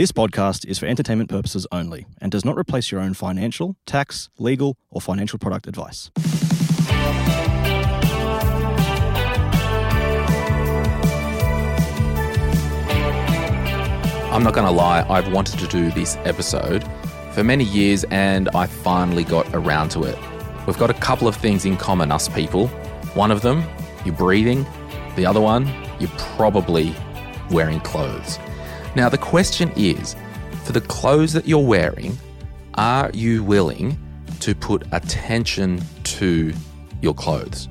This podcast is for entertainment purposes only and does not replace your own financial, tax, legal, or financial product advice. I'm not going to lie, I've wanted to do this episode for many years and I finally got around to it. We've got a couple of things in common, us people. One of them, you're breathing. The other one, you're probably wearing clothes. Now, the question is for the clothes that you're wearing, are you willing to put attention to your clothes?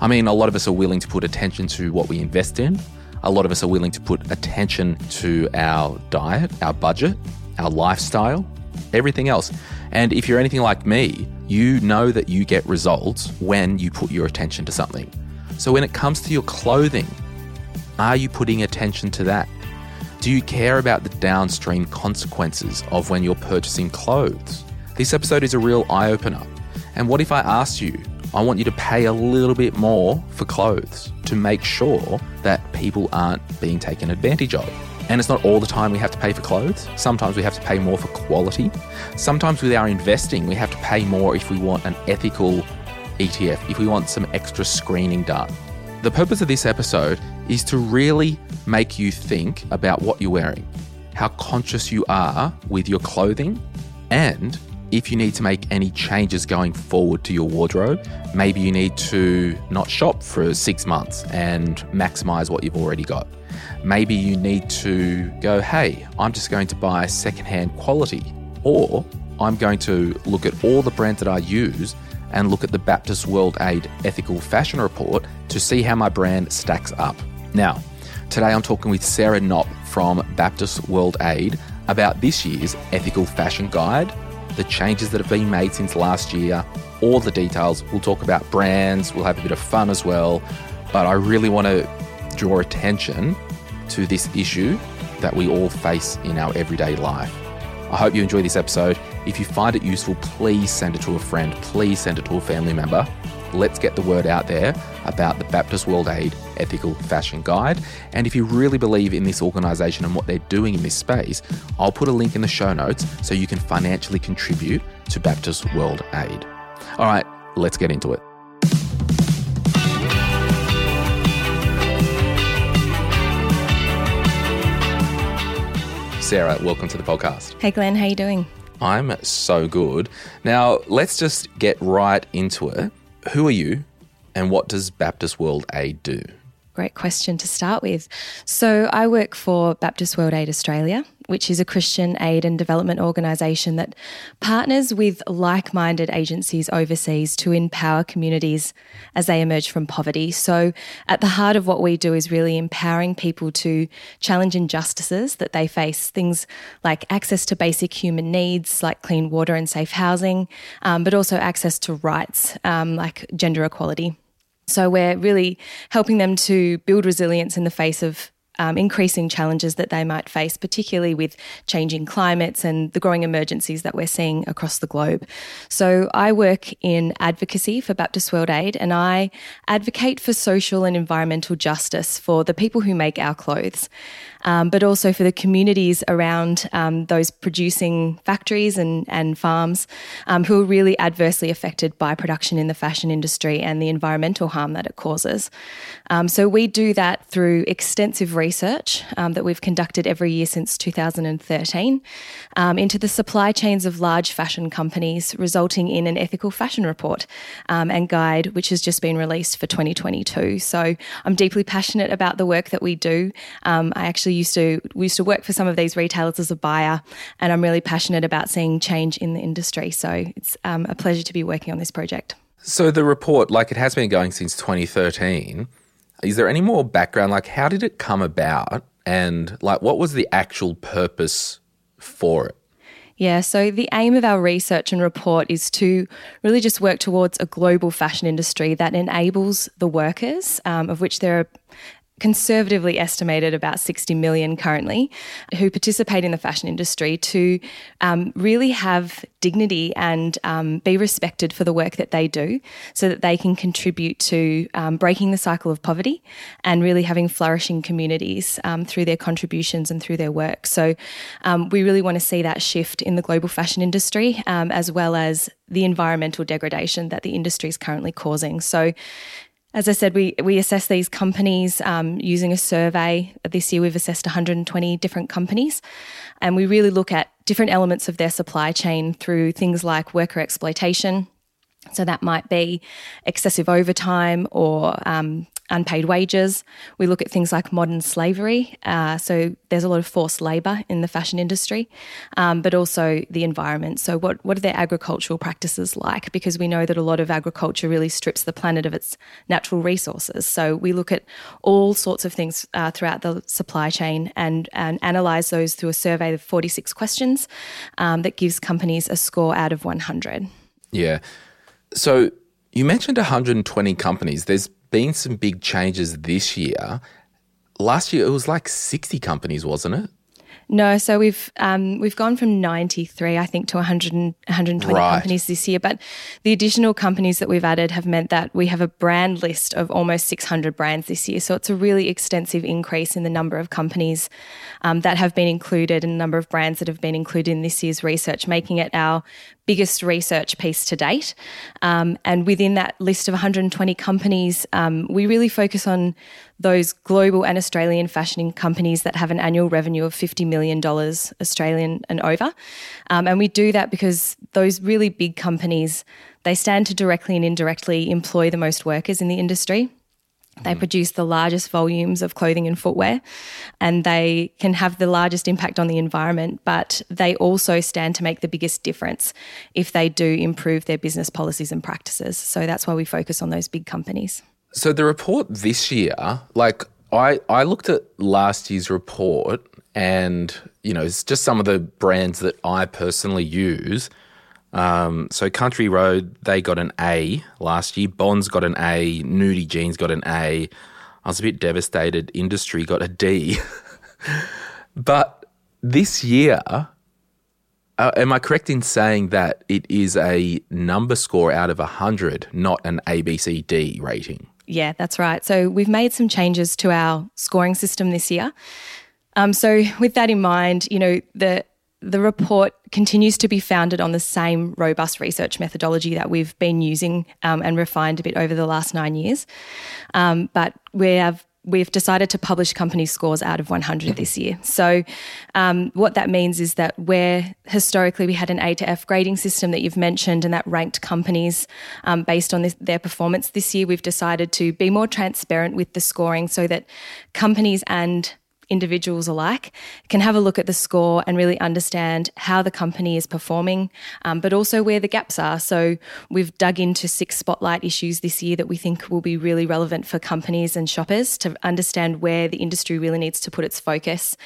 I mean, a lot of us are willing to put attention to what we invest in. A lot of us are willing to put attention to our diet, our budget, our lifestyle, everything else. And if you're anything like me, you know that you get results when you put your attention to something. So when it comes to your clothing, are you putting attention to that? Do you care about the downstream consequences of when you're purchasing clothes? This episode is a real eye opener. And what if I asked you, I want you to pay a little bit more for clothes to make sure that people aren't being taken advantage of? And it's not all the time we have to pay for clothes. Sometimes we have to pay more for quality. Sometimes with our investing, we have to pay more if we want an ethical ETF, if we want some extra screening done. The purpose of this episode is to really make you think about what you're wearing, how conscious you are with your clothing, and if you need to make any changes going forward to your wardrobe. Maybe you need to not shop for six months and maximize what you've already got. Maybe you need to go, hey, I'm just going to buy secondhand quality. Or I'm going to look at all the brands that I use and look at the Baptist World Aid Ethical Fashion Report to see how my brand stacks up. Now, today I'm talking with Sarah Knop from Baptist World Aid about this year's Ethical Fashion Guide, the changes that have been made since last year, all the details. We'll talk about brands, we'll have a bit of fun as well. But I really want to draw attention to this issue that we all face in our everyday life. I hope you enjoy this episode. If you find it useful, please send it to a friend, please send it to a family member. Let's get the word out there about the Baptist World Aid Ethical Fashion Guide. And if you really believe in this organisation and what they're doing in this space, I'll put a link in the show notes so you can financially contribute to Baptist World Aid. All right, let's get into it. Sarah, welcome to the podcast. Hey Glen, how you doing? I'm so good. Now, let's just get right into it. Who are you and what does Baptist World Aid do? Great question to start with. So, I work for Baptist World Aid Australia, which is a Christian aid and development organisation that partners with like minded agencies overseas to empower communities as they emerge from poverty. So, at the heart of what we do is really empowering people to challenge injustices that they face, things like access to basic human needs like clean water and safe housing, um, but also access to rights um, like gender equality. So we're really helping them to build resilience in the face of um, increasing challenges that they might face, particularly with changing climates and the growing emergencies that we're seeing across the globe. So, I work in advocacy for Baptist World Aid and I advocate for social and environmental justice for the people who make our clothes. Um, but also for the communities around um, those producing factories and, and farms um, who are really adversely affected by production in the fashion industry and the environmental harm that it causes. Um, so we do that through extensive research um, that we've conducted every year since 2013 um, into the supply chains of large fashion companies, resulting in an ethical fashion report and guide, which has just been released for 2022. So I'm deeply passionate about the work that we do. I actually used to we used to work for some of these retailers as a buyer, and I'm really passionate about seeing change in the industry. So it's um, a pleasure to be working on this project. So the report, like it has been going since 2013, is there any more background? Like, how did it come about, and like what was the actual purpose for it? Yeah, so the aim of our research and report is to really just work towards a global fashion industry that enables the workers, um, of which there are conservatively estimated about 60 million currently, who participate in the fashion industry to um, really have dignity and um, be respected for the work that they do so that they can contribute to um, breaking the cycle of poverty and really having flourishing communities um, through their contributions and through their work. So um, we really want to see that shift in the global fashion industry um, as well as the environmental degradation that the industry is currently causing. So as I said, we, we assess these companies um, using a survey. This year, we've assessed 120 different companies, and we really look at different elements of their supply chain through things like worker exploitation. So that might be excessive overtime or um, unpaid wages. We look at things like modern slavery. Uh, so there's a lot of forced labour in the fashion industry, um, but also the environment. So what what are their agricultural practices like? Because we know that a lot of agriculture really strips the planet of its natural resources. So we look at all sorts of things uh, throughout the supply chain and and analyse those through a survey of 46 questions um, that gives companies a score out of 100. Yeah. So you mentioned 120 companies. There's been some big changes this year. Last year, it was like 60 companies, wasn't it? No, so we've um, we've gone from 93, I think, to 100 120 right. companies this year. But the additional companies that we've added have meant that we have a brand list of almost 600 brands this year. So it's a really extensive increase in the number of companies um, that have been included and the number of brands that have been included in this year's research, making it our biggest research piece to date. Um, and within that list of 120 companies, um, we really focus on those global and Australian fashion companies that have an annual revenue of $50 million Australian and over. Um, and we do that because those really big companies, they stand to directly and indirectly employ the most workers in the industry. They produce the largest volumes of clothing and footwear, and they can have the largest impact on the environment, but they also stand to make the biggest difference if they do improve their business policies and practices. So that's why we focus on those big companies. So the report this year, like I, I looked at last year's report and, you know, it's just some of the brands that I personally use. Um, so Country Road, they got an A last year. Bonds got an A. Nudie Jeans got an A. I was a bit devastated. Industry got a D. but this year, uh, am I correct in saying that it is a number score out of 100, not an ABCD rating? Yeah, that's right. So we've made some changes to our scoring system this year. Um, so with that in mind, you know, the the report continues to be founded on the same robust research methodology that we've been using um, and refined a bit over the last nine years. Um, but we have we've decided to publish company scores out of 100 this year. So, um, what that means is that where historically we had an A to F grading system that you've mentioned and that ranked companies um, based on this, their performance this year, we've decided to be more transparent with the scoring so that companies and individuals alike can have a look at the score and really understand how the company is performing, um, but also where the gaps are. So we've dug into six spotlight issues this year that we think will be really relevant for companies and shoppers to understand where the industry really needs to put its focus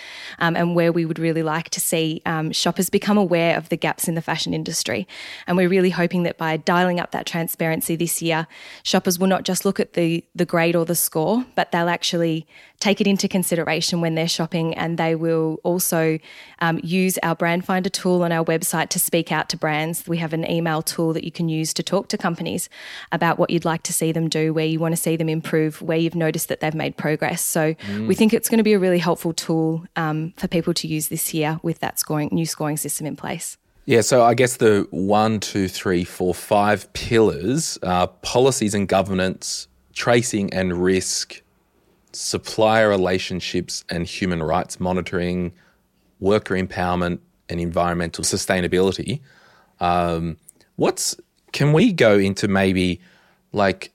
um, and where we would really like to see um, shoppers become aware of the gaps in the fashion industry. And we're really hoping that by dialing up that transparency this year, shoppers will not just look at the the grade or the score, but they'll actually take it into consideration when they're shopping, and they will also um, use our brand finder tool on our website to speak out to brands. We have an email tool that you can use to talk to companies about what you'd like to see them do, where you want to see them improve, where you've noticed that they've made progress. So mm. we think it's going to be a really helpful tool um, for people to use this year with that scoring new scoring system in place. Yeah, so I guess the one, two, three, four, five pillars are policies and governance, tracing and risk, supplier relationships and human rights monitoring, worker empowerment, and environmental sustainability. Um, what's can we go into maybe like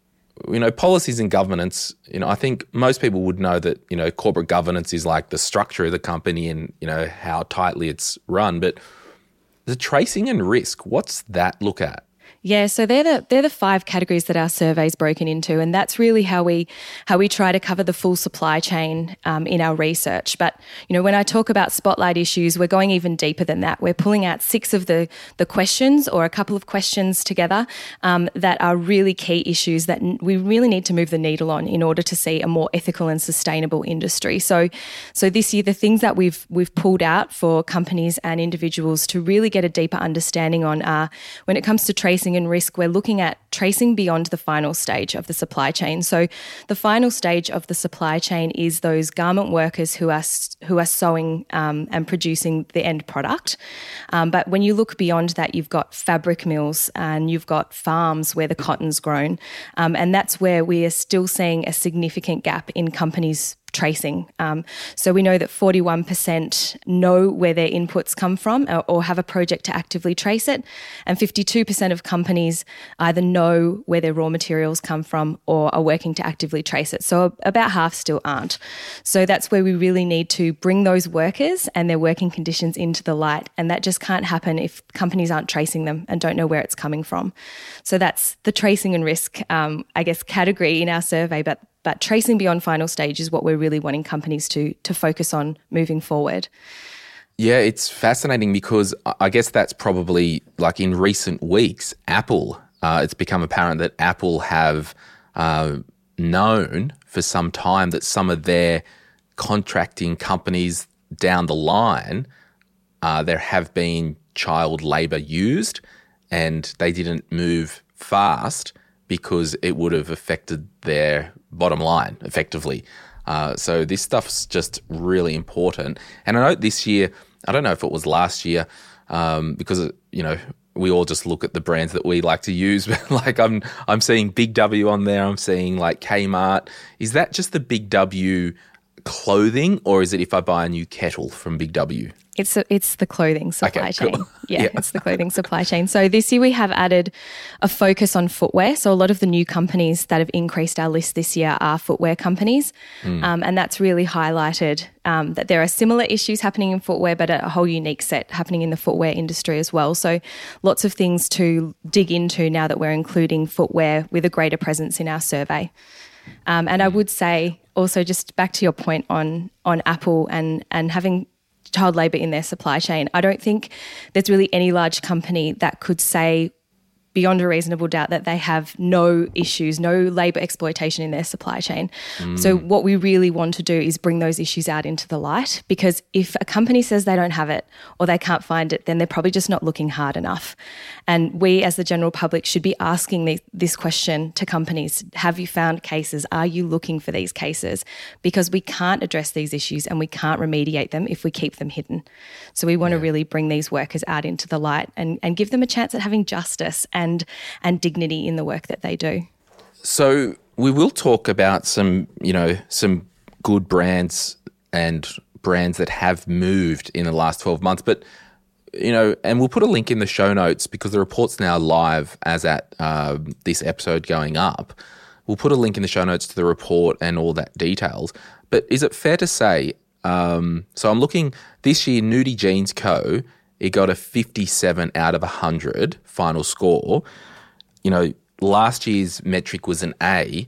you know policies and governance you know i think most people would know that you know corporate governance is like the structure of the company and you know how tightly it's run but the tracing and risk what's that look at Yeah, so they're the they're the five categories that our survey is broken into, and that's really how we how we try to cover the full supply chain um, in our research. But you know, when I talk about spotlight issues, we're going even deeper than that. We're pulling out six of the the questions or a couple of questions together um, that are really key issues that we really need to move the needle on in order to see a more ethical and sustainable industry. So, so this year, the things that we've we've pulled out for companies and individuals to really get a deeper understanding on are when it comes to tracing tracing and risk, we're looking at tracing beyond the final stage of the supply chain. So, the final stage of the supply chain is those garment workers who are who are sewing um, and producing the end product. Um, but when you look beyond that, you've got fabric mills and you've got farms where the cotton's grown, um, and that's where we are still seeing a significant gap in companies tracing. Um, so we know that 41% know where their inputs come from or, or, have a project to actively trace it, and 52% of companies either know where their raw materials come from or are working to actively trace it. So about half still aren't. So that's where we really need to bring those workers and their working conditions into the light, and that just can't happen if companies aren't tracing them and don't know where it's coming from. So that's the tracing and risk, um, I guess, category in our survey, but but tracing beyond final stage is what we're really wanting companies to to focus on moving forward. Yeah, it's fascinating because I guess that's probably like in recent weeks, Apple. Uh, it's become apparent that Apple have uh, known for some time that some of their contracting companies down the line, uh, there have been child labour used, and they didn't move fast because it would have affected their bottom line effectively. Uh, so this stuff's just really important. And I know this year, I don't know if it was last year, um, because you know we all just look at the brands that we like to use. But like I'm, I'm seeing Big W on there. I'm seeing like Kmart. Is that just the Big W clothing, or is it if I buy a new kettle from Big W? It's a, it's the clothing supply okay, chain. Cool. Yeah, yeah, it's the clothing supply chain. So this year we have added a focus on footwear. So a lot of the new companies that have increased our list this year are footwear companies, mm. um, and that's really highlighted um, that there are similar issues happening in footwear, but a whole unique set happening in the footwear industry as well. So lots of things to dig into now that we're including footwear with a greater presence in our survey. Um, and I would say also just back to your point on on Apple and and having child labour in their supply chain. I don't think there's really any large company that could say beyond a reasonable doubt that they have no issues, no labour exploitation in their supply chain. Mm. So, what we really want to do is bring those issues out into the light because if a company says they don't have it or they can't find it, then they're probably just not looking hard enough. And we, as the general public, should be asking this question to companies Have you found cases? Are you looking for these cases? Because we can't address these issues and we can't remediate them if we keep them hidden. So, we want yeah. to really bring these workers out into the light and, and give them a chance at having justice and and dignity in the work that they do. So we will talk about some, you know, some good brands and brands that have moved in the last 12 months, but you know, and we'll put a link in the show notes because the report's now live as at uh, this episode going up. We'll put a link in the show notes to the report and all that details. But is it fair to say? Um, so I'm looking this year. Nudie Jeans Co. It got a 57 out of 100 final score. You know, last year's metric was an A.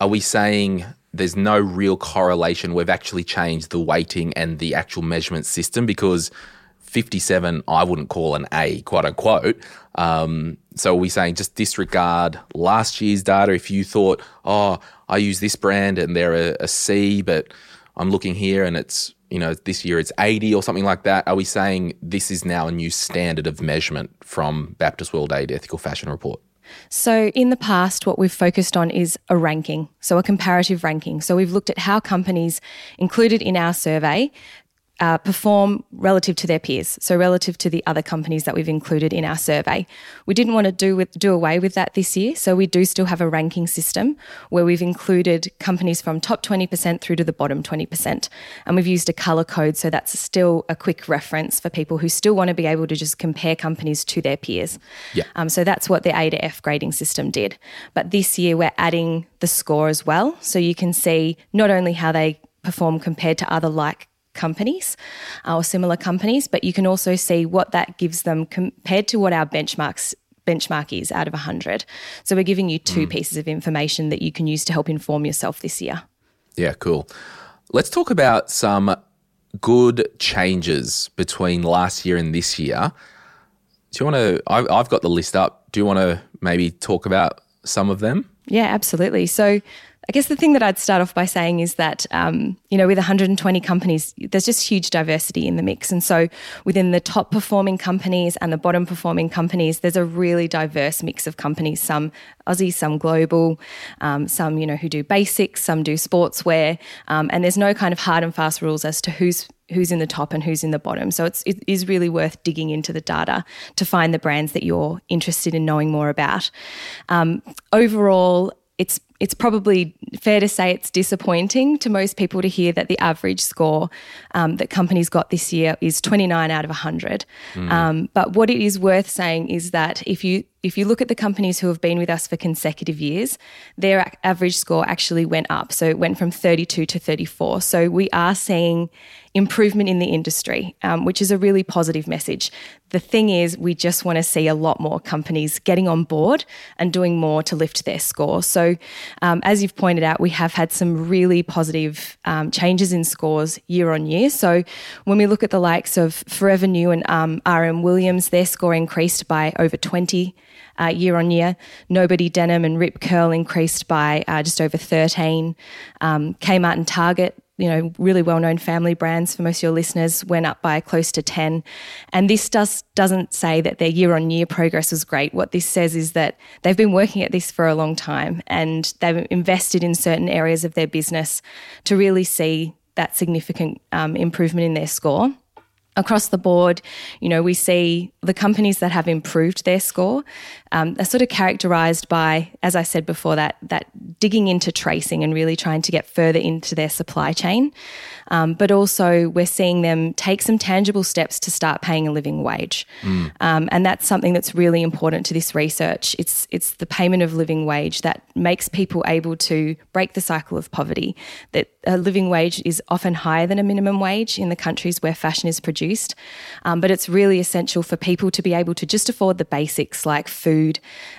Are we saying there's no real correlation? We've actually changed the weighting and the actual measurement system because 57, I wouldn't call an A, quote unquote. Um, so are we saying just disregard last year's data? If you thought, oh, I use this brand and they're a, a C, but I'm looking here and it's you know, this year it's 80 or something like that. Are we saying this is now a new standard of measurement from Baptist World Aid Ethical Fashion Report? So, in the past, what we've focused on is a ranking, so a comparative ranking. So, we've looked at how companies included in our survey uh, perform relative to their peers, so relative to the other companies that we've included in our survey. We didn't want to do with, do away with that this year, so we do still have a ranking system where we've included companies from top 20% through to the bottom 20%, and we've used a color code, so that's still a quick reference for people who still want to be able to just compare companies to their peers. Yeah. Um, so that's what the A to F grading system did. But this year we're adding the score as well, so you can see not only how they perform compared to other like companies uh, or similar companies, but you can also see what that gives them compared to what our benchmarks benchmark is out of 100. So we're giving you two pieces of information that you can use to help inform yourself this year. Yeah, cool. Let's talk about some good changes between last year and this year. Do you want to? I've got the list up. Do you want to maybe talk about some of them? Yeah, absolutely. So I guess the thing that I'd start off by saying is that, um, you know, with 120 companies, there's just huge diversity in the mix. And so within the top performing companies and the bottom performing companies, there's a really diverse mix of companies, some Aussie, some global, um, some, you know, who do basics, some do sportswear. Um, and there's no kind of hard and fast rules as to who's who's in the top and who's in the bottom. So it's, it is really worth digging into the data to find the brands that you're interested in knowing more about. Um, overall, it's it's probably fair to say it's disappointing to most people to hear that the average score um, that companies got this year is 29 out of 100. Um, but what it is worth saying is that if you if you look at the companies who have been with us for consecutive years, their average score actually went up. So it went from 32 to 34. So we are seeing improvement in the industry, um, which is a really positive message. The thing is, we just want to see a lot more companies getting on board and doing more to lift their score. So, um, as you've pointed out, we have had some really positive um, changes in scores year on year. So, when we look at the likes of Forever New and um, RM Williams, their score increased by over 20 uh, year on year. Nobody Denim and Rip Curl increased by uh, just over 13. Um, Kmart and Target, you know, really well known family brands for most of your listeners, went up by close to 10. And this does, doesn't say that their year on year progress was great. What this says is that they've been working at this for a long time and they've invested in certain areas of their business to really see that significant um, improvement in their score across the board, you know, we see the companies that have improved their score um, are sort of characterized by, as I said before, that that digging into tracing and really trying to get further into their supply chain. Um, but also, we're seeing them take some tangible steps to start paying a living wage, um, and that's something that's really important to this research. It's it's the payment of living wage that makes people able to break the cycle of poverty. That a living wage is often higher than a minimum wage in the countries where fashion is produced, um, but it's really essential for people to be able to just afford the basics like food,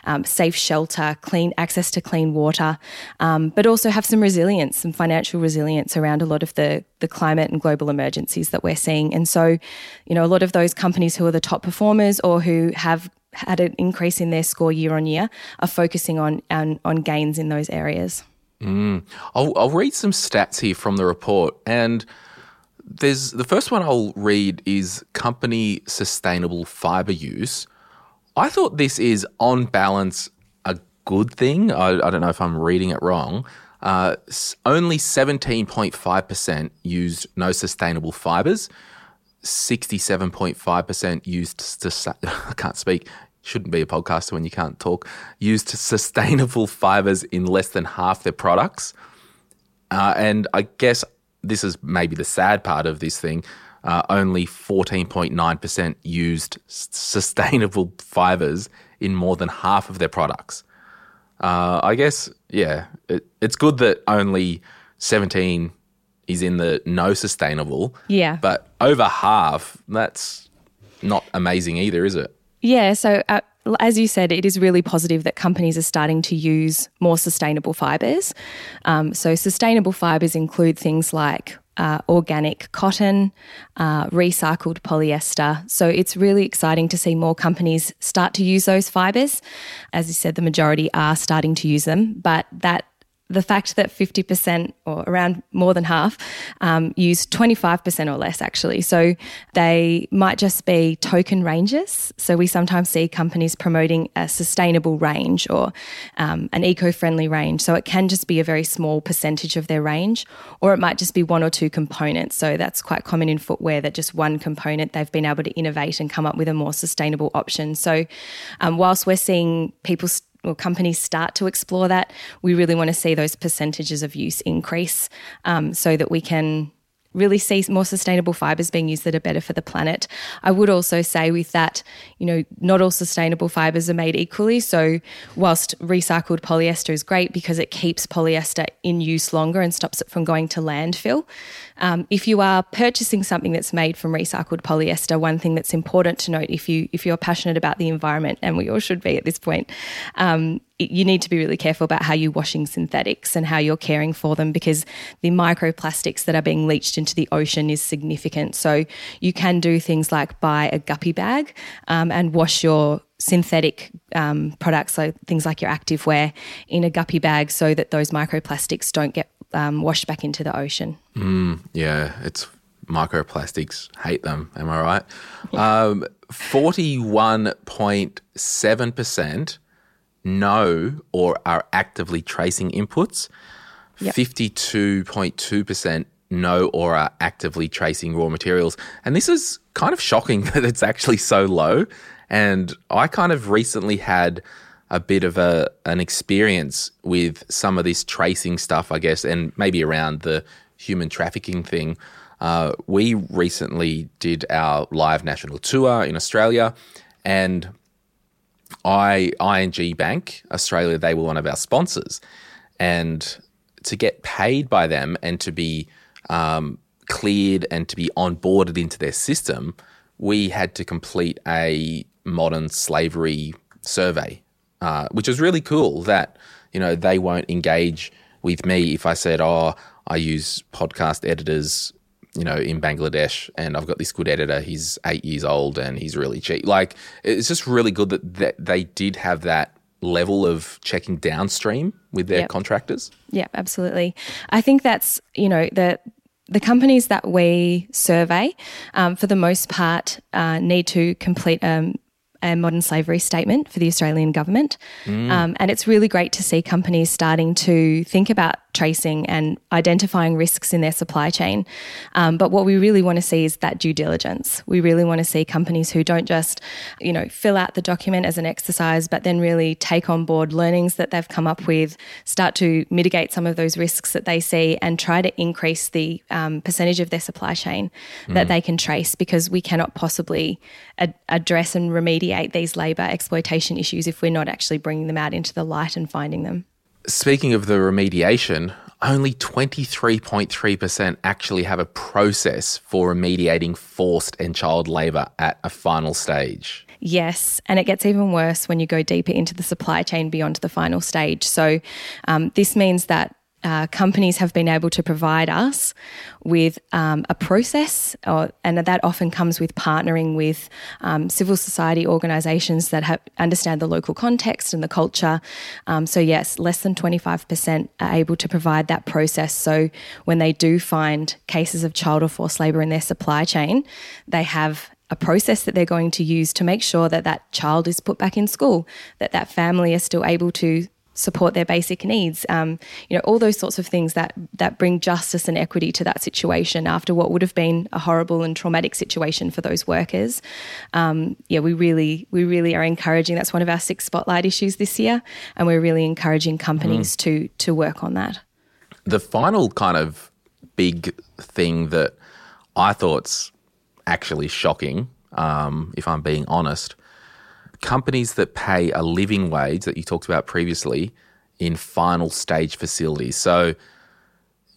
um, safe shelter, clean access to clean water, um, but also have some resilience, some financial resilience around a lot of the the climate and global emergencies that we're seeing. And so, you know, a lot of those companies who are the top performers or who have had an increase in their score year on year are focusing on on, on gains in those areas. I'll, I'll read some stats here from the report. And there's the first one I'll read is company sustainable fiber use. I thought this is on balance a good thing. I, I don't know if I'm reading it wrong. Uh, only 17.5% used no sustainable fibers. 67.5% used sus- I can't speak shouldn't be a podcaster when you can't talk used sustainable fibers in less than half their products uh, and I guess this is maybe the sad part of this thing. Uh, only 14.9% used s- sustainable fibers in more than half of their products. Uh, I guess, yeah, it, it's good that only 17 is in the no sustainable. Yeah. But over half, that's not amazing either, is it? Yeah, so uh, as you said, it is really positive that companies are starting to use more sustainable fibres. Um, so, sustainable fibres include things like uh, organic cotton, uh, recycled polyester. So, it's really exciting to see more companies start to use those fibres. As you said, the majority are starting to use them, but that the fact that 50% or around more than half um, use 25% or less actually. So they might just be token ranges. So we sometimes see companies promoting a sustainable range or um, an eco friendly range. So it can just be a very small percentage of their range, or it might just be one or two components. So that's quite common in footwear that just one component they've been able to innovate and come up with a more sustainable option. So um, whilst we're seeing people st- or companies start to explore that, we really want to see those percentages of use increase um, so that we can really see more sustainable fibers being used that are better for the planet. I would also say with that, you know, not all sustainable fibers are made equally. So, whilst recycled polyester is great because it keeps polyester in use longer and stops it from going to landfill, um, if you are purchasing something that's made from recycled polyester, one thing that's important to note if you if you're passionate about the environment, and we all should be at this point, um, you need to be really careful about how you're washing synthetics and how you're caring for them because the microplastics that are being leached into the ocean is significant. So you can do things like buy a guppy bag um, and wash your synthetic um, products, so things like your activewear, in a guppy bag so that those microplastics don't get um, washed back into the ocean. Mm, yeah, it's microplastics. Hate them. Am I right? Um, Forty-one point seven percent know or are actively tracing inputs. Fifty-two point two percent know or are actively tracing raw materials, and this is kind of shocking that it's actually so low. And I kind of recently had a bit of a an experience with some of this tracing stuff, I guess, and maybe around the human trafficking thing. Uh, we recently did our live national tour in Australia, and I ING Bank Australia they were one of our sponsors, and to get paid by them and to be um, cleared and to be onboarded into their system, we had to complete a modern slavery survey uh, which is really cool that you know they won't engage with me if I said, "Oh, I use podcast editors." You know, in Bangladesh, and I've got this good editor. He's eight years old and he's really cheap. Like, it's just really good that, that they did have that level of checking downstream with their Yep. contractors. Yeah, absolutely. I think that's you know the the companies that we survey, um, for the most part, uh, need to complete um, a modern slavery statement for the Australian government, um, and it's really great to see companies starting to think about tracing and identifying risks in their supply chain. Um, but what we really want to see is that due diligence. We really want to see companies who don't just, you know, fill out the document as an exercise, but then really take on board learnings that they've come up with, start to mitigate some of those risks that they see, and try to increase the um, percentage of their supply chain that they can trace because we cannot possibly ad- address and remediate these labour exploitation issues if we're not actually bringing them out into the light and finding them. Speaking of the remediation, only 23.3% actually have a process for remediating forced and child labour at a final stage. Yes, and it gets even worse when you go deeper into the supply chain beyond the final stage. So, um, this means that uh, companies have been able to provide us with um, a process, or, and that often comes with partnering with um, civil society organisations that have, understand the local context and the culture. Um, so, yes, less than 25% are able to provide that process. So, when they do find cases of child or forced labour in their supply chain, they have a process that they're going to use to make sure that that child is put back in school, that that family is still able to support their basic needs. Um, you know, all those sorts of things that that bring justice and equity to that situation after what would have been a horrible and traumatic situation for those workers. Um, yeah, we really we really are encouraging. That's one of our six spotlight issues this year, and we're really encouraging companies to to work on that. The final kind of big thing that I thought's actually shocking, um, if I'm being honest, companies that pay a living wage that you talked about previously in final stage facilities. So,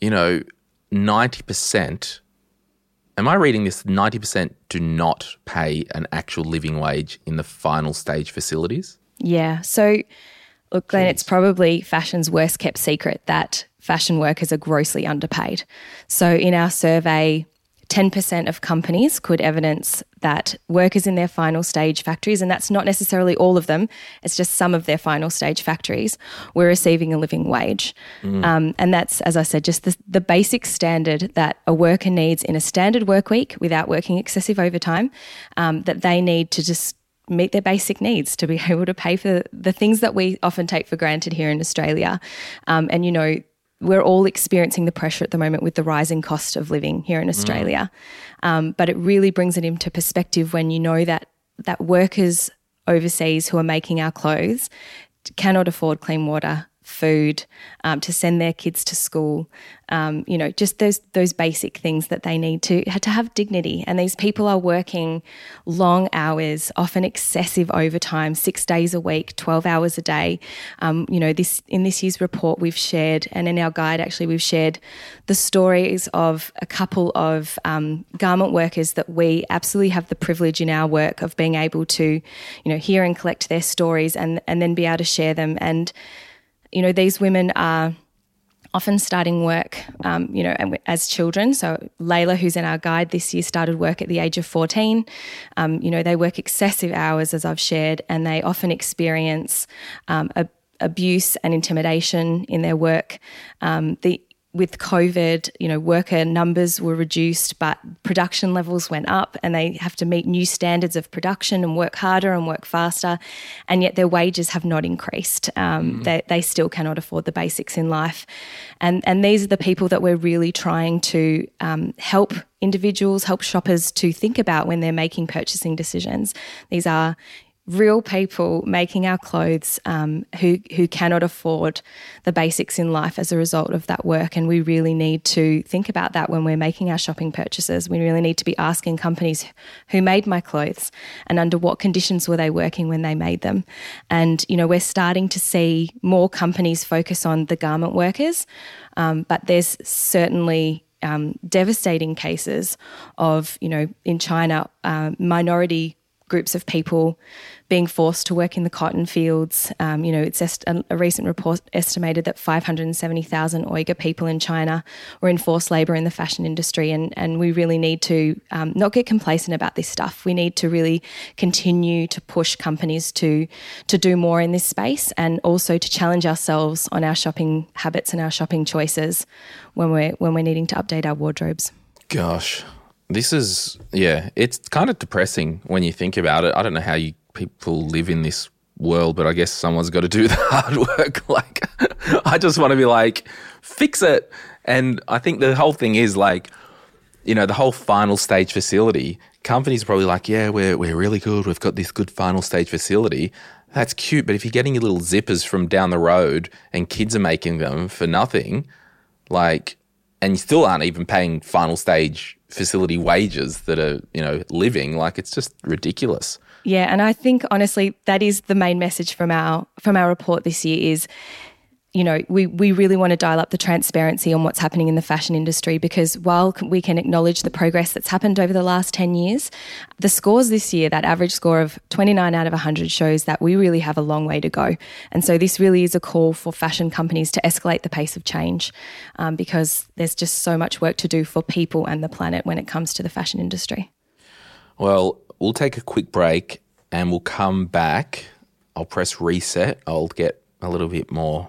you know, 90%, am I reading this? 90% do not pay an actual living wage in the final stage facilities? Yeah. So, look, Glen, it's probably fashion's worst kept secret that fashion workers are grossly underpaid. So, in our survey, 10% of companies could evidence that workers in their final stage factories, and that's not necessarily all of them, it's just some of their final stage factories, were receiving a living wage. Um, and that's, as I said, just the, the basic standard that a worker needs in a standard work week without working excessive overtime, um, that they need to just meet their basic needs to be able to pay for the things that we often take for granted here in Australia. Um, and, you know, we're all experiencing the pressure at the moment with the rising cost of living here in Australia. Um, but it really brings it into perspective when you know that that workers overseas who are making our clothes cannot afford clean water food, um, to send their kids to school. Um, you know, just those those basic things that they need to to have dignity. And these people are working long hours, often excessive overtime, six days a week, twelve hours a day. Um, you know, this in this year's report we've shared, and in our guide actually we've shared the stories of a couple of um, garment workers that we absolutely have the privilege in our work of being able to, you know, hear and collect their stories and and then be able to share them and you know, these women are often starting work, um, you know, as children. So Layla, who's in our guide this year, started work at the age of 14. Um, you know, they work excessive hours, as I've shared, and they often experience um, a, abuse and intimidation in their work. Um, the with COVID, you know, worker numbers were reduced, but production levels went up, and they have to meet new standards of production and work harder and work faster, and yet their wages have not increased. Um, mm. they, they still cannot afford the basics in life, and and these are the people that we're really trying to um, help individuals, help shoppers to think about when they're making purchasing decisions. These are real people making our clothes um, who who cannot afford the basics in life as a result of that work, and we really need to think about that when we're making our shopping purchases. We really need to be asking companies who made my clothes and under what conditions were they working when they made them. And you know, we're starting to see more companies focus on the garment workers, um, but there's certainly um, devastating cases of, you know, in China, uh, minority groups of people being forced to work in the cotton fields. Um, you know, it's est- a, recent report estimated that 570,000 Uyghur people in China were in forced labour in the fashion industry, and and we really need to um, not get complacent about this stuff. We need to really continue to push companies to to do more in this space, and also to challenge ourselves on our shopping habits and our shopping choices when we're when we're needing to update our wardrobes. Gosh, this is yeah, it's kind of depressing when you think about it. I don't know how you people live in this world, but I guess someone's got to do the hard work. like, I just want to be like, fix it. And I think the whole thing is like, you know, the whole final stage facility. Companies are probably like, yeah, we're we're really good. We've got this good final stage facility. That's cute, but if you're getting your little zippers from down the road and kids are making them for nothing, like, and you still aren't even paying final stage facility wages that are, you know, living, like, it's just ridiculous. Yeah, and I think honestly that is the main message from our from our report this year is you know, we, we really want to dial up the transparency on what's happening in the fashion industry because while we can acknowledge the progress that's happened over the last 10 years, the scores this year, that average score of 29 out of 100, shows that we really have a long way to go. And so this really is a call for fashion companies to escalate the pace of change um, because there's just so much work to do for people and the planet when it comes to the fashion industry. Well, we'll take a quick break and we'll come back. I'll press reset. I'll get a little bit more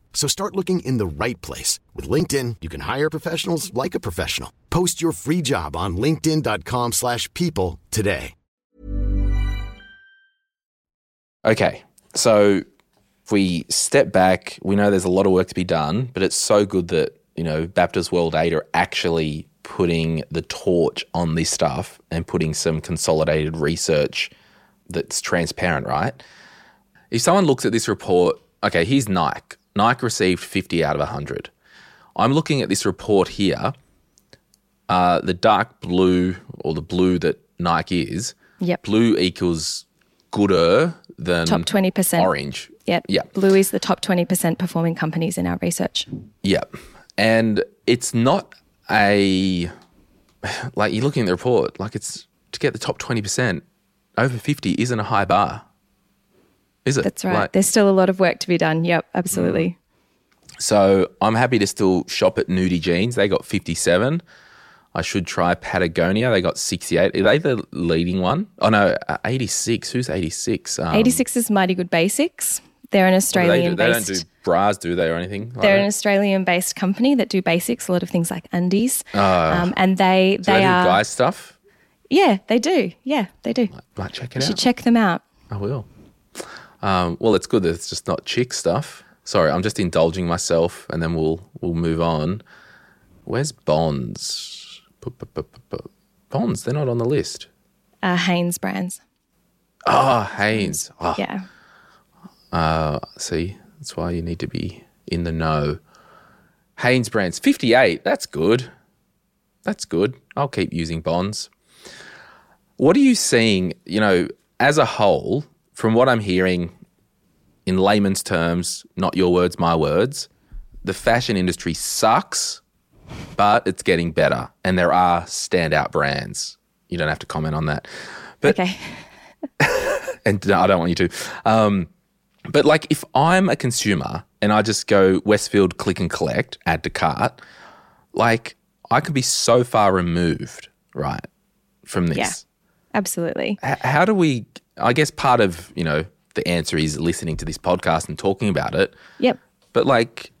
So start looking in the right place. With LinkedIn, you can hire professionals like a professional. Post your free job on linkedin.com slash people today. Okay, so if we step back, we know there's a lot of work to be done, but it's so good that, you know, Baptist World Aid are actually putting the torch on this stuff and putting some consolidated research that's transparent, right? If someone looks at this report, okay, here's Nike. Nike received 50 out of 100. I'm looking at this report here. Uh, the dark blue or the blue that Nike is, Yep. blue equals gooder than Top 20%. orange. Yep. Yep. Blue is the top 20% performing companies in our research. Yep. And it's not a like you're looking at the report, like it's to get the top twenty percent over fifty isn't a high bar. Is it? That's right. Like, There's still a lot of work to be done. Yep, absolutely. so I'm happy to still shop at Nudie Jeans. They got fifty seven. I should try Patagonia. They got 68. Are they the leading one? Oh, no, uh, 86. Who's 86? Um, 86 is Mighty Good Basics. They're an do They, Australian do? they don't do bras, do they, or anything? like They're that? an Australian based company that do basics, a lot of things like undies. um, and they do they, they do are guy stuff? Yeah, they do. Yeah, they do. Might check You it should check them out. I will. Um, well, it's good that it's just not chick stuff. Sorry, I'm just indulging myself, and then we'll we'll move on. Where's Bonds? Bonds, they're not on the list. Uh, Hanes brands. Ah, Hanes. Ah, Yeah. uh, see, that's why you need to be in the know. Hanes brands, 58. That's good. That's good. I'll keep using bonds. What are you seeing, you know, as a whole, from what I'm hearing in layman's terms, not your words, my words, the fashion industry sucks, but it's getting better. And there are standout brands. You don't have to comment on that. But okay. and no, I don't want you to. Um, but like, if I'm a consumer and I just go Westfield, click and collect, add to cart, like I could be so far removed, right, from this. Yeah. Absolutely. H- how do we? I guess part of you know the answer is listening to this podcast and talking about it. Yep. But like,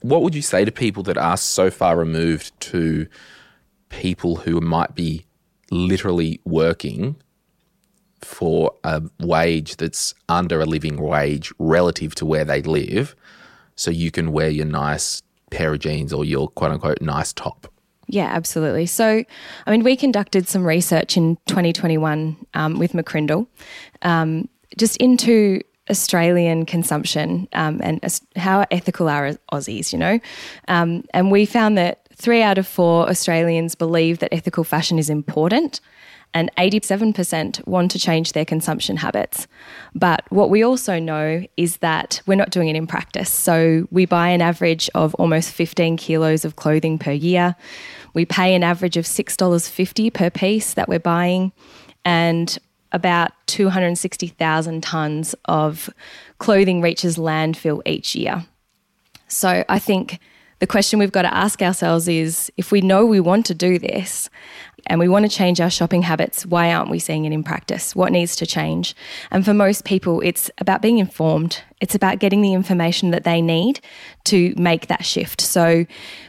what would you say to people that are so far removed to people who might be literally working for a wage that's under a living wage relative to where they live, so you can wear your nice pair of jeans or your quote unquote nice top? Yeah, absolutely. So, I mean, we conducted some research in 2021 um, with McCrindle um, just into Australian consumption um, and how ethical are Aussies, you know? Um, and we found that three out of four Australians believe that ethical fashion is important. And 87% want to change their consumption habits. But what we also know is that we're not doing it in practice. So we buy an average of almost 15 kilos of clothing per year. We pay an average of $6.50 per piece that we're buying. And about 260,000 tonnes of clothing reaches landfill each year. So I think the question we've got to ask ourselves is if we know we want to do this and we want to change our shopping habits, why aren't we seeing it in practice? What needs to change? And for most people, it's about being informed. It's about getting the information that they need to make that shift. So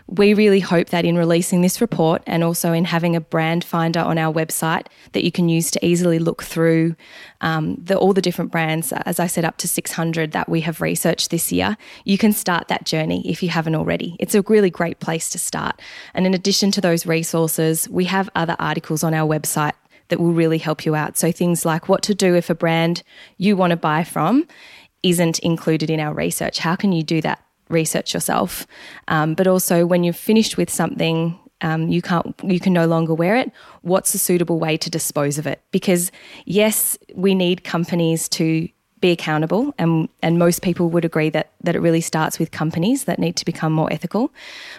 we really hope that in releasing this report and also in having a brand finder on our website that you can use to easily look through um, the, all the different brands, as I said, up to 600 that we have researched this year, you can start that journey if you haven't already. It's a really great place to start. And in addition to those resources, we have other articles on our website that will really help you out. So things like what to do if a brand you want to buy from isn't included in our research. How can you do that research yourself? Um, but also when you've finished with something, um, you can't you can no longer wear it. What's a suitable way to dispose of it? Because yes, we need companies to be accountable, and and most people would agree that that it really starts with companies that need to become more ethical.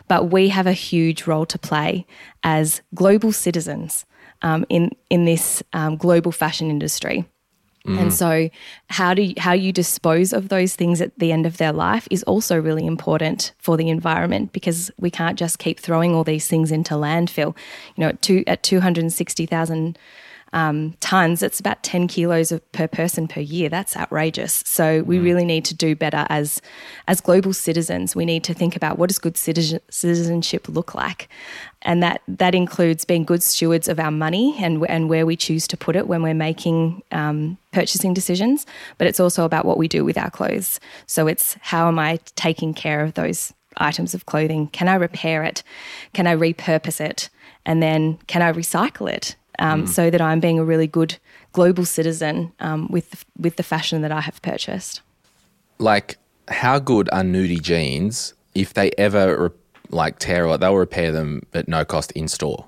But we have a huge role to play as global citizens um, in in this um, global fashion industry. Mm. And so how do you, how you dispose of those things at the end of their life is also really important for the environment because we can't just keep throwing all these things into landfill. You know, at, two, at 260,000 um, tons, it's about ten kilos of, per person per year. That's outrageous. So we really need to do better as as global citizens. We need to think about what does good citizen, citizenship look like, and that that includes being good stewards of our money and and where we choose to put it when we're making um, purchasing decisions. But it's also about what we do with our clothes. So it's how am I taking care of those items of clothing? Can I repair it? Can I repurpose it? and then can I recycle it um, so that I'm being a really good global citizen um, with with the fashion that I have purchased. Like, how good are nudie jeans if they ever re- like tear or they'll repair them at no cost in store?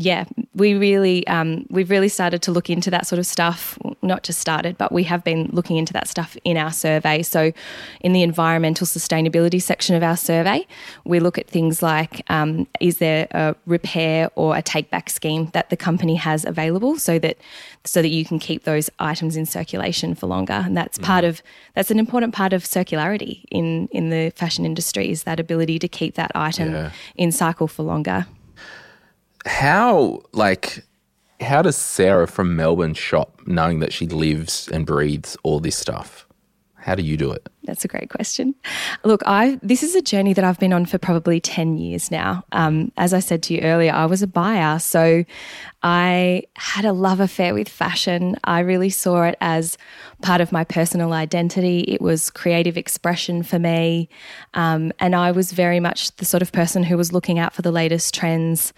Yeah, we really um, we've really started to look into that sort of stuff. Not just started, but we have been looking into that stuff in our survey. So, in the environmental sustainability section of our survey, we look at things like um, is there a repair or a take back scheme that the company has available, so that so that you can keep those items in circulation for longer. And that's part of that's an important part of circularity in in the fashion industry is that ability to keep that item Yeah. in cycle for longer. How like how does Sarah from Melbourne shop knowing that she lives and breathes all this stuff? How do you do it? That's a great question. Look, I this is a journey that I've been on for probably ten years now. Um, as I said to you earlier, I was a buyer, so I had a love affair with fashion. I really saw it as part of my personal identity. It was creative expression for me, um, and I was very much the sort of person who was looking out for the latest trends,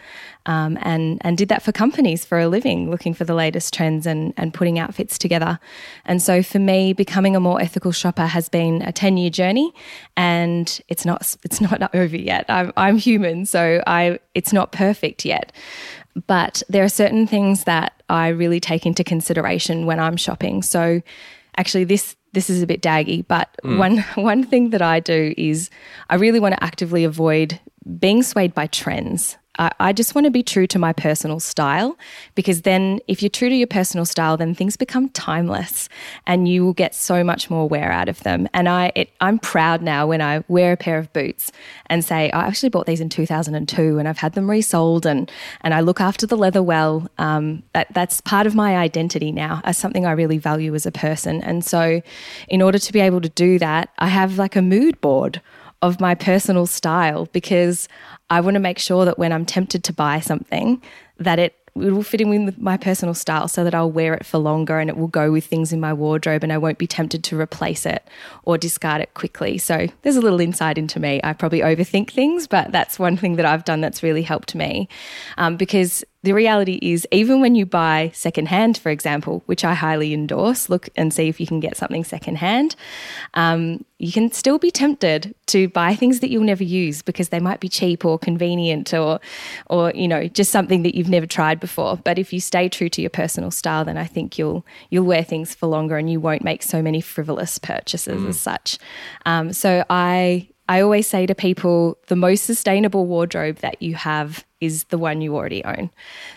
um, and and did that for companies for a living, looking for the latest trends and and putting outfits together. And so for me, becoming a more ethical shopper has been a ten year journey, and it's not it's not over yet. I'm I'm human, so I it's not perfect yet. But there are certain things that I really take into consideration when I'm shopping. So actually this this is a bit daggy, but mm. one one thing that I do is I really want to actively avoid being swayed by trends. I, I just want to be true to my personal style because then, if you're true to your personal style, then things become timeless and you will get so much more wear out of them. And I, it, I'm proud now when I wear a pair of boots and say, I actually bought these in 2002 and I've had them resold and, and I look after the leather well. Um, that, that's part of my identity now as something I really value as a person. And so, in order to be able to do that, I have like a mood board of my personal style because I want to make sure that when I'm tempted to buy something, that it it will fit in with my personal style so that I'll wear it for longer and it will go with things in my wardrobe and I won't be tempted to replace it or discard it quickly. So there's a little insight into me. I probably overthink things, but that's one thing that I've done that's really helped me um, because the reality is, even when you buy secondhand, for example, which I highly endorse, look and see if you can get something secondhand, um, you can still be tempted to buy things that you'll never use because they might be cheap or convenient or, or you know, just something that you've never tried before. But if you stay true to your personal style, then I think you'll you'll wear things for longer and you won't make so many frivolous purchases as such. Um, so I I always say to people, the most sustainable wardrobe that you have is the one you already own.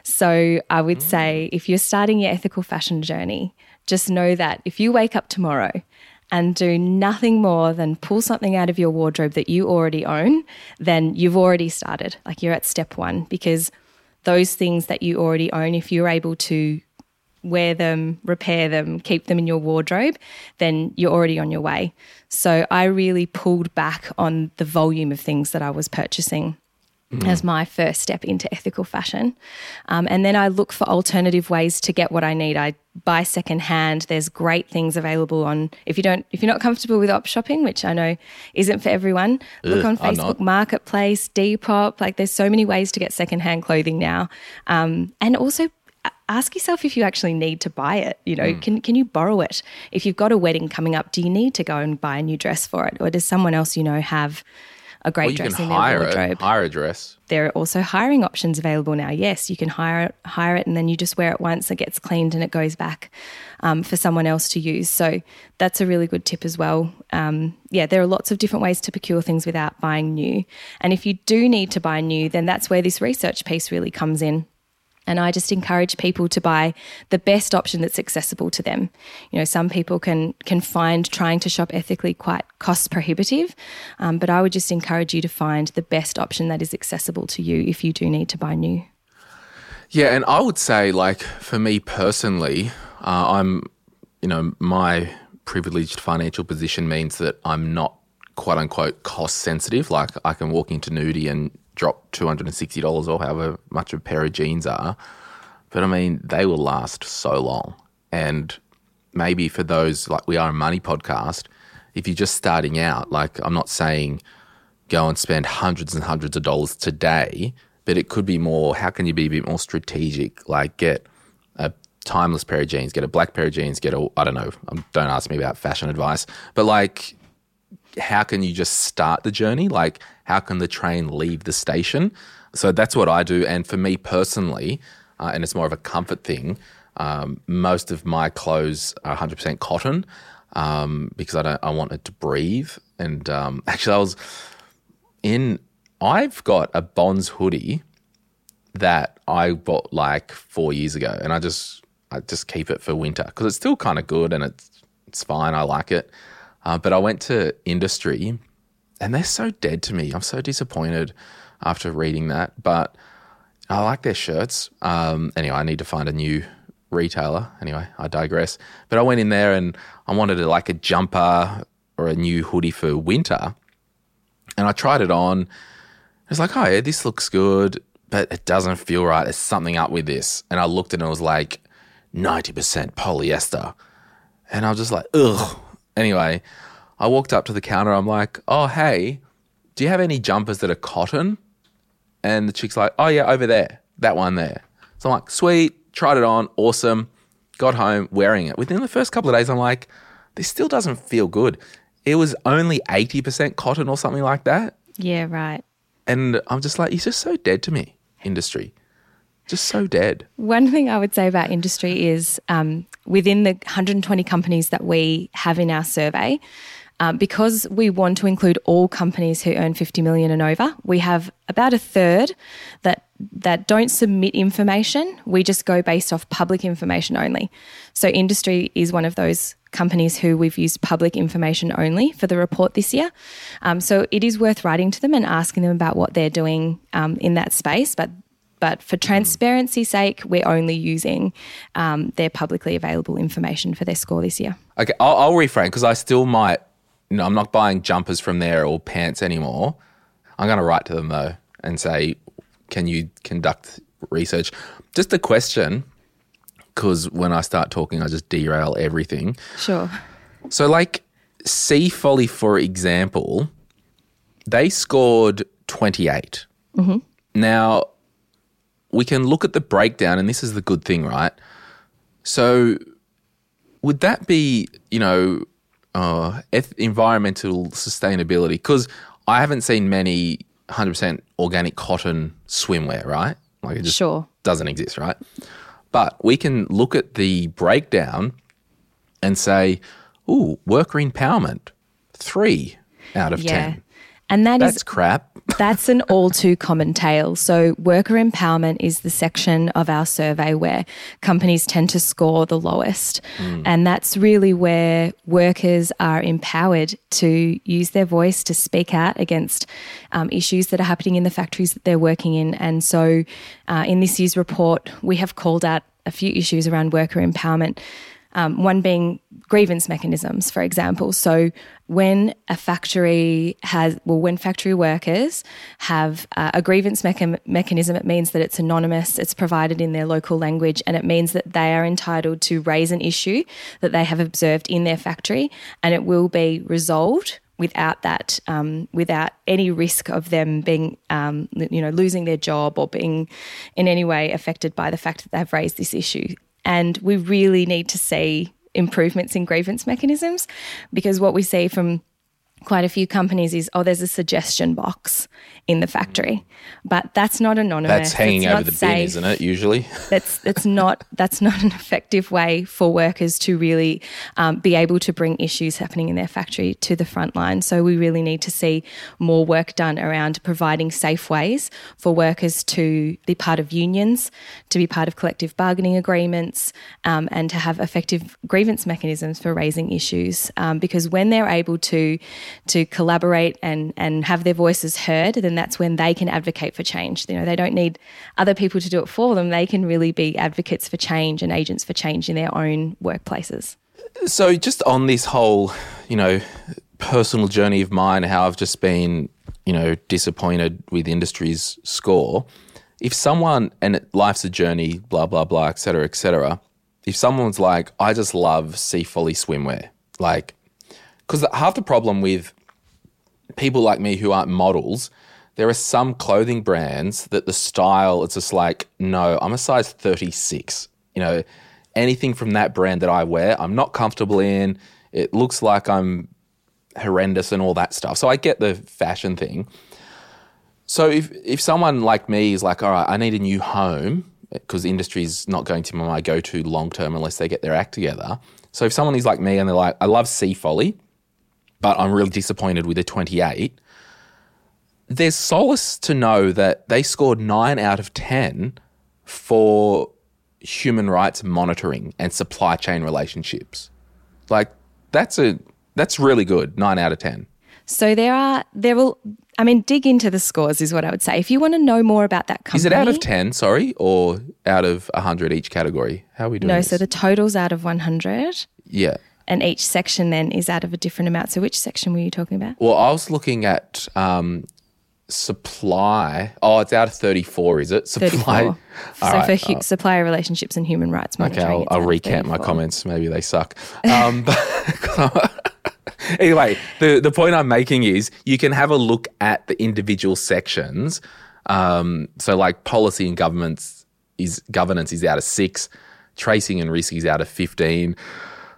So I would mm. say if you're starting your ethical fashion journey, just know that if you wake up tomorrow and do nothing more than pull something out of your wardrobe that you already own, then you've already started. Like you're at step one because those things that you already own, if you're able to wear them, repair them, keep them in your wardrobe, then you're already on your way. So I really pulled back on the volume of things that I was purchasing as my first step into ethical fashion. Um, and then I look for alternative ways to get what I need. I buy secondhand. There's great things available on if you don't if you're not comfortable with op shopping, which I know isn't for everyone, look on Facebook. Marketplace, Depop. Like there's so many ways to get secondhand clothing now. Um, and also ask yourself if you actually need to buy it. You know, can can you borrow it? If you've got a wedding coming up, do you need to go and buy a new dress for it, or does someone else you know have a great you dress in their hire wardrobe? it, hire a dress. there are also hiring options available now. Yes, you can hire hire it, and then you just wear it once. It gets cleaned, and it goes back um, for someone else to use. So that's a really good tip as well. Um, yeah, there are lots of different ways to procure things without buying new. And if you do need to buy new, then that's where this research piece really comes in. And I just encourage people to buy the best option that's accessible to them. You know, some people can can find trying to shop ethically quite cost prohibitive, um, but I would just encourage you to find the best option that is accessible to you if you do need to buy new. Yeah, and I would say, like, for me personally, uh, I'm, you know, my privileged financial position means that I'm not quote unquote cost sensitive. Like, I can walk into Nudie and drop $260 or however much a pair of jeans are. But I mean, they will last so long. And maybe for those, like, we are a money podcast, if you're just starting out, like, I'm not saying go and spend hundreds and hundreds of dollars today but it could be more. How can you be a bit more strategic? Like get a timeless pair of jeans, get a black pair of jeans, get a I don't know. um, Don't ask me about fashion advice, but like, how can you just start the journey? Like, how can the train leave the station? So that's what I do. And for me personally, uh, and it's more of a comfort thing. Um, most of my clothes are 100% cotton um, because I don't. I want it to breathe. And um, actually, I was in. I've got a Bonds hoodie that I bought like four years ago, and I just I just keep it for winter because it's still kind of good and it's it's fine. I like it. Uh, but I went to Industrie, and they're so dead to me. I'm so disappointed after reading that. But I like their shirts. Um, anyway, I need to find a new retailer. Anyway, I digress. But I went in there and I wanted a, like a jumper or a new hoodie for winter, and I tried it on. It's like, oh yeah, this looks good, but it doesn't feel right. There's something up with this. And I looked and it was like 90% polyester. And I was just like, ugh. Anyway, I walked up to the counter. I'm like, oh, hey, do you have any jumpers that are cotton? And the chick's like, oh, yeah, over there, that one there. So I'm like, sweet, tried it on, awesome. Got home wearing it. Within the first couple of days, I'm like, this still doesn't feel good. It was only 80% cotton or something like that. Yeah, right. And I'm just like, he's just so dead to me, Industrie. Just so dead. One thing I would say about Industrie is um, within the 120 companies that we have in our survey, um, because we want to include all companies who earn 50 million and over, we have about a third that that don't submit information. We just go based off public information only. So Industrie is one of those companies who we've used public information only for the report this year. Um, so it is worth writing to them and asking them about what they're doing um, in that space. But but for transparency's sake, we're only using um, their publicly available information for their score this year. Okay, I'll, I'll reframe because I still might. Know, I'm not buying jumpers from there or pants anymore. I'm going to write to them though and say, "Can you conduct research?" Just a question, because when I start talking, I just derail everything. Sure. So, like Seafolly, for example, they scored 28. Mm-hmm. Now, we can look at the breakdown, and this is the good thing, right? So, would that be, you know, uh, eth- environmental sustainability? Because I haven't seen many 100% organic cotton swimwear, right? Like it just Sure. doesn't exist, right? But we can look at the breakdown and say, ooh, worker empowerment, three out of Yeah. 10. And that is That's crap. That's an all too common tale. So, worker empowerment is the section of our survey where companies tend to score the lowest. And that's really where workers are empowered to use their voice to speak out against um, issues that are happening in the factories that they're working in. And so, uh, in this year's report, we have called out a few issues around worker empowerment. Um, one being grievance mechanisms, for example. So, when a factory has, well, when factory workers have uh, a grievance mecha- mechanism, it means that it's anonymous, it's provided in their local language, and it means that they are entitled to raise an issue that they have observed in their factory, and it will be resolved without that, um, without any risk of them being, um, you know, losing their job or being in any way affected by the fact that they've raised this issue. And we really need to see improvements in grievance mechanisms because what we see from quite a few companies is oh there's a suggestion box in the factory but that's not anonymous That's hanging it's over the bin, isn't it? Usually. that's that's not that's not an effective way for workers to really um, be able to bring issues happening in their factory to the front line. So we really need to see more work done around providing safe ways for workers to be part of unions, to be part of collective bargaining agreements, um, and to have effective grievance mechanisms for raising issues. Um, because when they're able to to collaborate and and have their voices heard, then that's when they can advocate for change. You know, they don't need other people to do it for them. They can really be advocates for change and agents for change in their own workplaces. So, just on this whole, you know, personal journey of mine, how I've just been, you know, disappointed with Industrie's score. If someone, and life's a journey, blah, blah, blah, et cetera, et cetera. If someone's like, I just love Seafolly swimwear, like, because half the problem with people like me who aren't models, there are some clothing brands that the style it's just like no i'm a size 36 you know anything from that brand that i wear i'm not comfortable in. It looks like i'm horrendous and all that stuff. So i get the fashion thing. So if if someone like me is like all right i need a new home because Industrie is not going to be my go-to long term unless they get their act together. So if someone is like me and they're like i love Seafolly but i'm really disappointed with a 28 there's solace to know that they scored nine out of 10 for human rights monitoring and supply chain relationships. Like, that's a that's really good. Nine out of 10. So there are there will I mean dig into the scores is what I would say. If you want to know more about that company Is it out of 10, sorry, or out of 100 each category? How are we doing? No, this? so the total's out of 100 Yeah. And each section then is out of a different amount. So which section were you talking about? Well, I was looking at um, supply. Oh, it's out of 34, is it? Supply. 34. All so right, for hu- supplier relationships and human rights Okay. I'll, I'll recant my comments. Maybe they suck. Um, but anyway, the, the point I'm making is you can have a look at the individual sections. Um, so, like policy and governments is governance is out of six, tracing and risk is out of fifteen,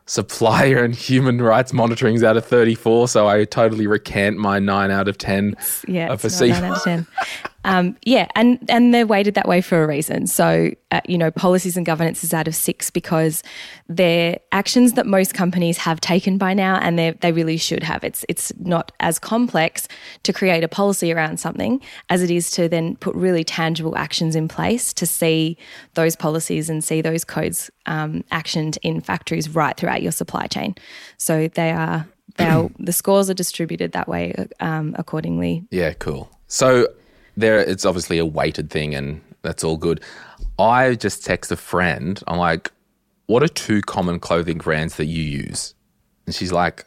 supplier and human rights monitoring is out of thirty four. So I totally recant my nine out of ten. Yeah, of it's a C. nine out of ten. Um, yeah, and and they're weighted that way for a reason. So uh, you know, policies and governance is out of six because they're actions that most companies have taken by now, and they they really should have. It's it's not as complex to create a policy around something as it is to then put really tangible actions in place to see those policies and see those codes um, actioned in factories right throughout your supply chain. So they are. They are, the scores are distributed that way um, accordingly Yeah, cool. So there, it's obviously a weighted thing, and that's all good. I just text a friend. I'm like, "What are two common clothing brands that you use?" And she's like,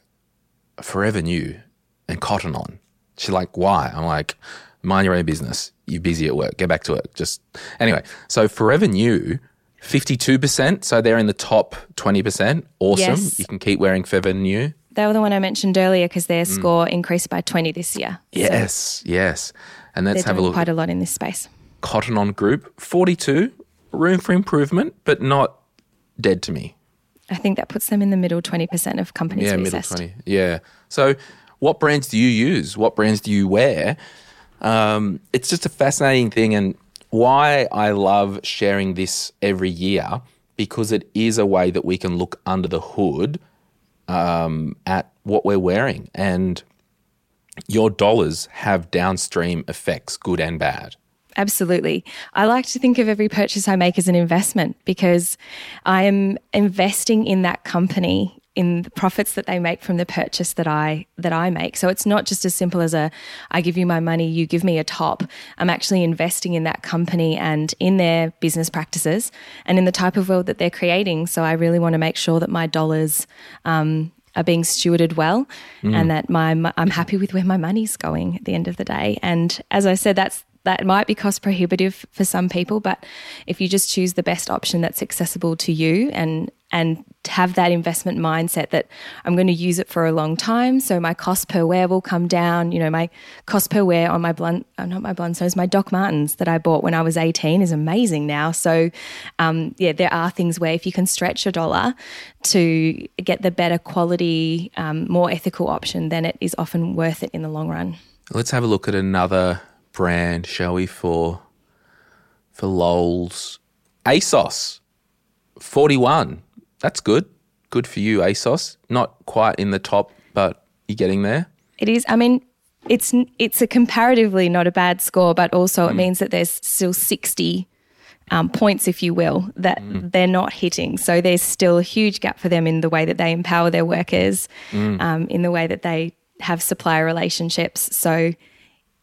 "Forever New and Cotton On." She's like, "Why?" I'm like, "Mind your own business. You're busy at work. Get back to work." Just anyway. So Forever New. 52%, so they're in the top 20%. Awesome. Yes. You can keep wearing Forever New. They were the one I mentioned earlier because their mm. score increased by 20 this year. Yes, yes. And let's They're have a look. quite a lot in this space. Cotton On Group, 42, room for improvement, but not dead to me. I think that puts them in the middle 20% of companies yeah, middle assessed. 20. Yeah. So, what brands do you use? What brands do you wear? Um, it's just a fascinating thing, and why I love sharing this every year because it is a way that we can look under the hood um, at what we're wearing. And your dollars have downstream effects, good and bad. Absolutely. I like to think of every purchase I make as an investment because I am investing in that company in the profits that they make from the purchase that I that I make. So it's not just as simple as a I give you my money, you give me a top. I'm actually investing in that company and in their business practices and in the type of world that they're creating. So I really want to make sure that my dollars um, are being stewarded well and mm. that my I'm happy with where my money's going at the end of the day. And as I said, that's that might be cost prohibitive for some people, but if you just choose the best option that's accessible to you and and have that investment mindset that I'm going to use it for a long time, so my cost per wear will come down. You know, my cost per wear on my blunt, uh, not my Blundstones, my Doc Martens that I bought when I was 18 is amazing now. So, um, yeah, there are things where if you can stretch a dollar to get the better quality, um, more ethical option, then it is often worth it in the long run. Let's have a look at another brand, shall we? For for lols, ASOS, forty-one. That's good. Good for you, ASOS. Not quite in the top, but you're getting there. It is. I mean, it's it's a comparatively not a bad score, but also it means that there's still sixty um, points, if you will, that they're not hitting. So there's still a huge gap for them in the way that they empower their workers, um, in the way that they have supplier relationships. So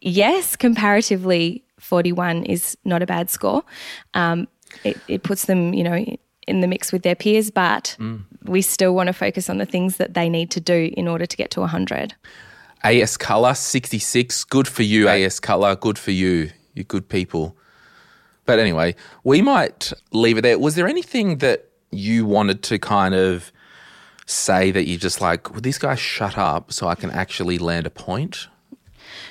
yes, comparatively, forty-one is not a bad score. Um, it, it puts them, you know. In the mix with their peers, but mm. we still want to focus on the things that they need to do in order to get to 100. AS Color, 66. Good for you, AS Color. Good for you. You're good people. But anyway, we might leave it there. Was there anything that you wanted to kind of say that you just like, would this guy shut up so I can actually land a point?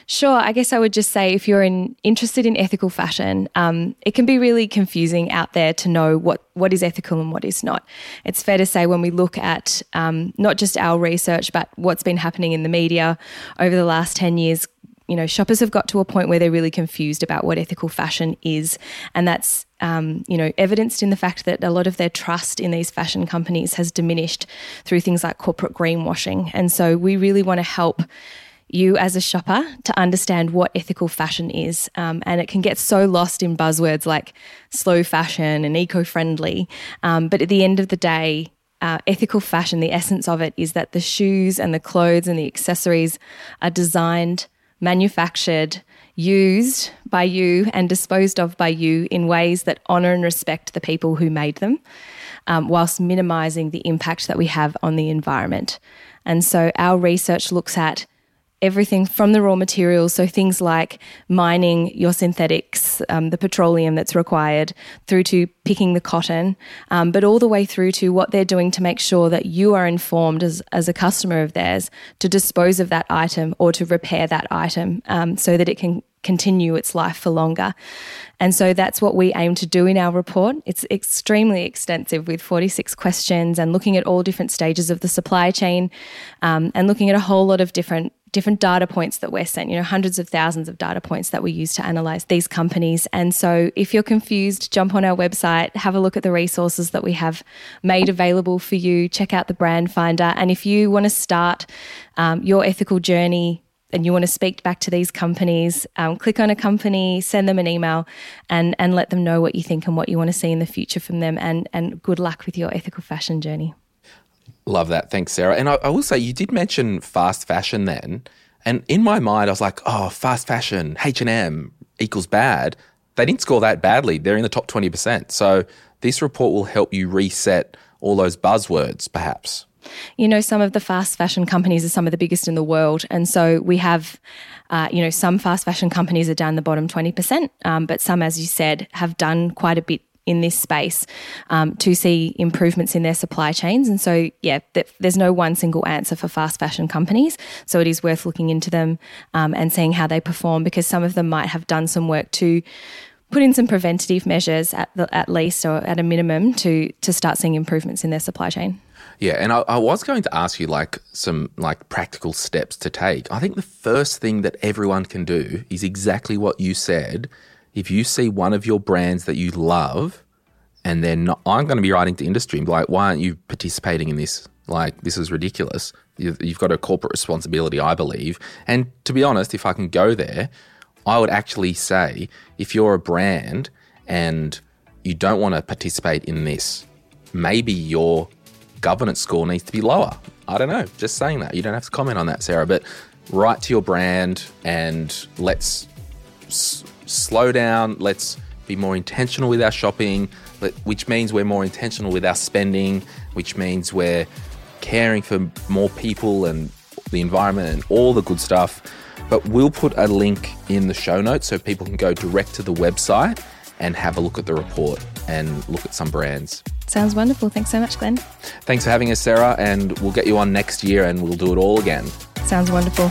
Sure. I guess I would just say if you're in, interested in ethical fashion, um, it can be really confusing out there to know what, what is ethical and what is not. It's fair to say when we look at um, not just our research, but what's been happening in the media over the last 10 years, you know, shoppers have got to a point where they're really confused about what ethical fashion is. And that's, um, you know, evidenced in the fact that a lot of their trust in these fashion companies has diminished through things like corporate greenwashing. And so we really want to help you as a shopper to understand what ethical fashion is. Um, and it can get so lost in buzzwords like slow fashion and eco friendly. Um, but at the end of the day, uh, ethical fashion, the essence of it is that the shoes and the clothes and the accessories are designed manufactured, used by you, and disposed of by you in ways that honour and respect the people who made them, um, whilst minimising the impact that we have on the environment. And so our research looks at everything from the raw materials, so things like mining your synthetics, um, the petroleum that's required, through to picking the cotton, um, but all the way through to what they're doing to make sure that you are informed as, as a customer of theirs to dispose of that item or to repair that item um, so that it can continue its life for longer. And so that's what we aim to do in our report. It's extremely extensive with 46 questions and looking at all different stages of the supply chain um, and looking at a whole lot of different different data points that we're sent, you know, hundreds of thousands of data points that we use to analyze these companies. And so if you're confused, jump on our website, have a look at the resources that we have made available for you, check out the brand finder. And if you want to start um, your ethical journey, and you want to speak back to these companies, um, click on a company, send them an email, and and let them know what you think and what you want to see in the future from them. And and good luck with your ethical fashion journey. Love that. Thanks, Sarah. And I, I will say, you did mention fast fashion then. And in my mind, I was like, oh, fast fashion, H&M equals bad. They didn't score that badly. They're in the top 20%. So this report will help you reset all those buzzwords, perhaps. You know, some of the fast fashion companies are some of the biggest in the world. And so we have, uh, you know, some fast fashion companies are down the bottom 20%, um, but some, as you said, have done quite a bit in this space um, to see improvements in their supply chains. And so, yeah, th- there's no one single answer for fast fashion companies. So it is worth looking into them um, and seeing how they perform because some of them might have done some work to put in some preventative measures at the, at least or at a minimum to to start seeing improvements in their supply chain. Yeah, and I, I, was going to ask you like some like practical steps to take. I think the first thing that everyone can do is exactly what you said if you see one of your brands that you love and then I'm going to be writing to Industrie like, why aren't you participating in this? Like, this is ridiculous. You've got a corporate responsibility, I believe. And to be honest, if I can go there, I would actually say if you're a brand and you don't want to participate in this, maybe your governance score needs to be lower. I don't know. Just saying that. You don't have to comment on that, Sarah, but write to your brand and let's slow down. Let's be more intentional with our shopping, which means we're more intentional with our spending, which means we're caring for more people and the environment and all the good stuff. But we'll put a link in the show notes so people can go direct to the website and have a look at the report and look at some brands. Sounds wonderful. Thanks so much, Glen. Thanks for having us, Sarah, and we'll get you on next year and we'll do it all again. Sounds wonderful.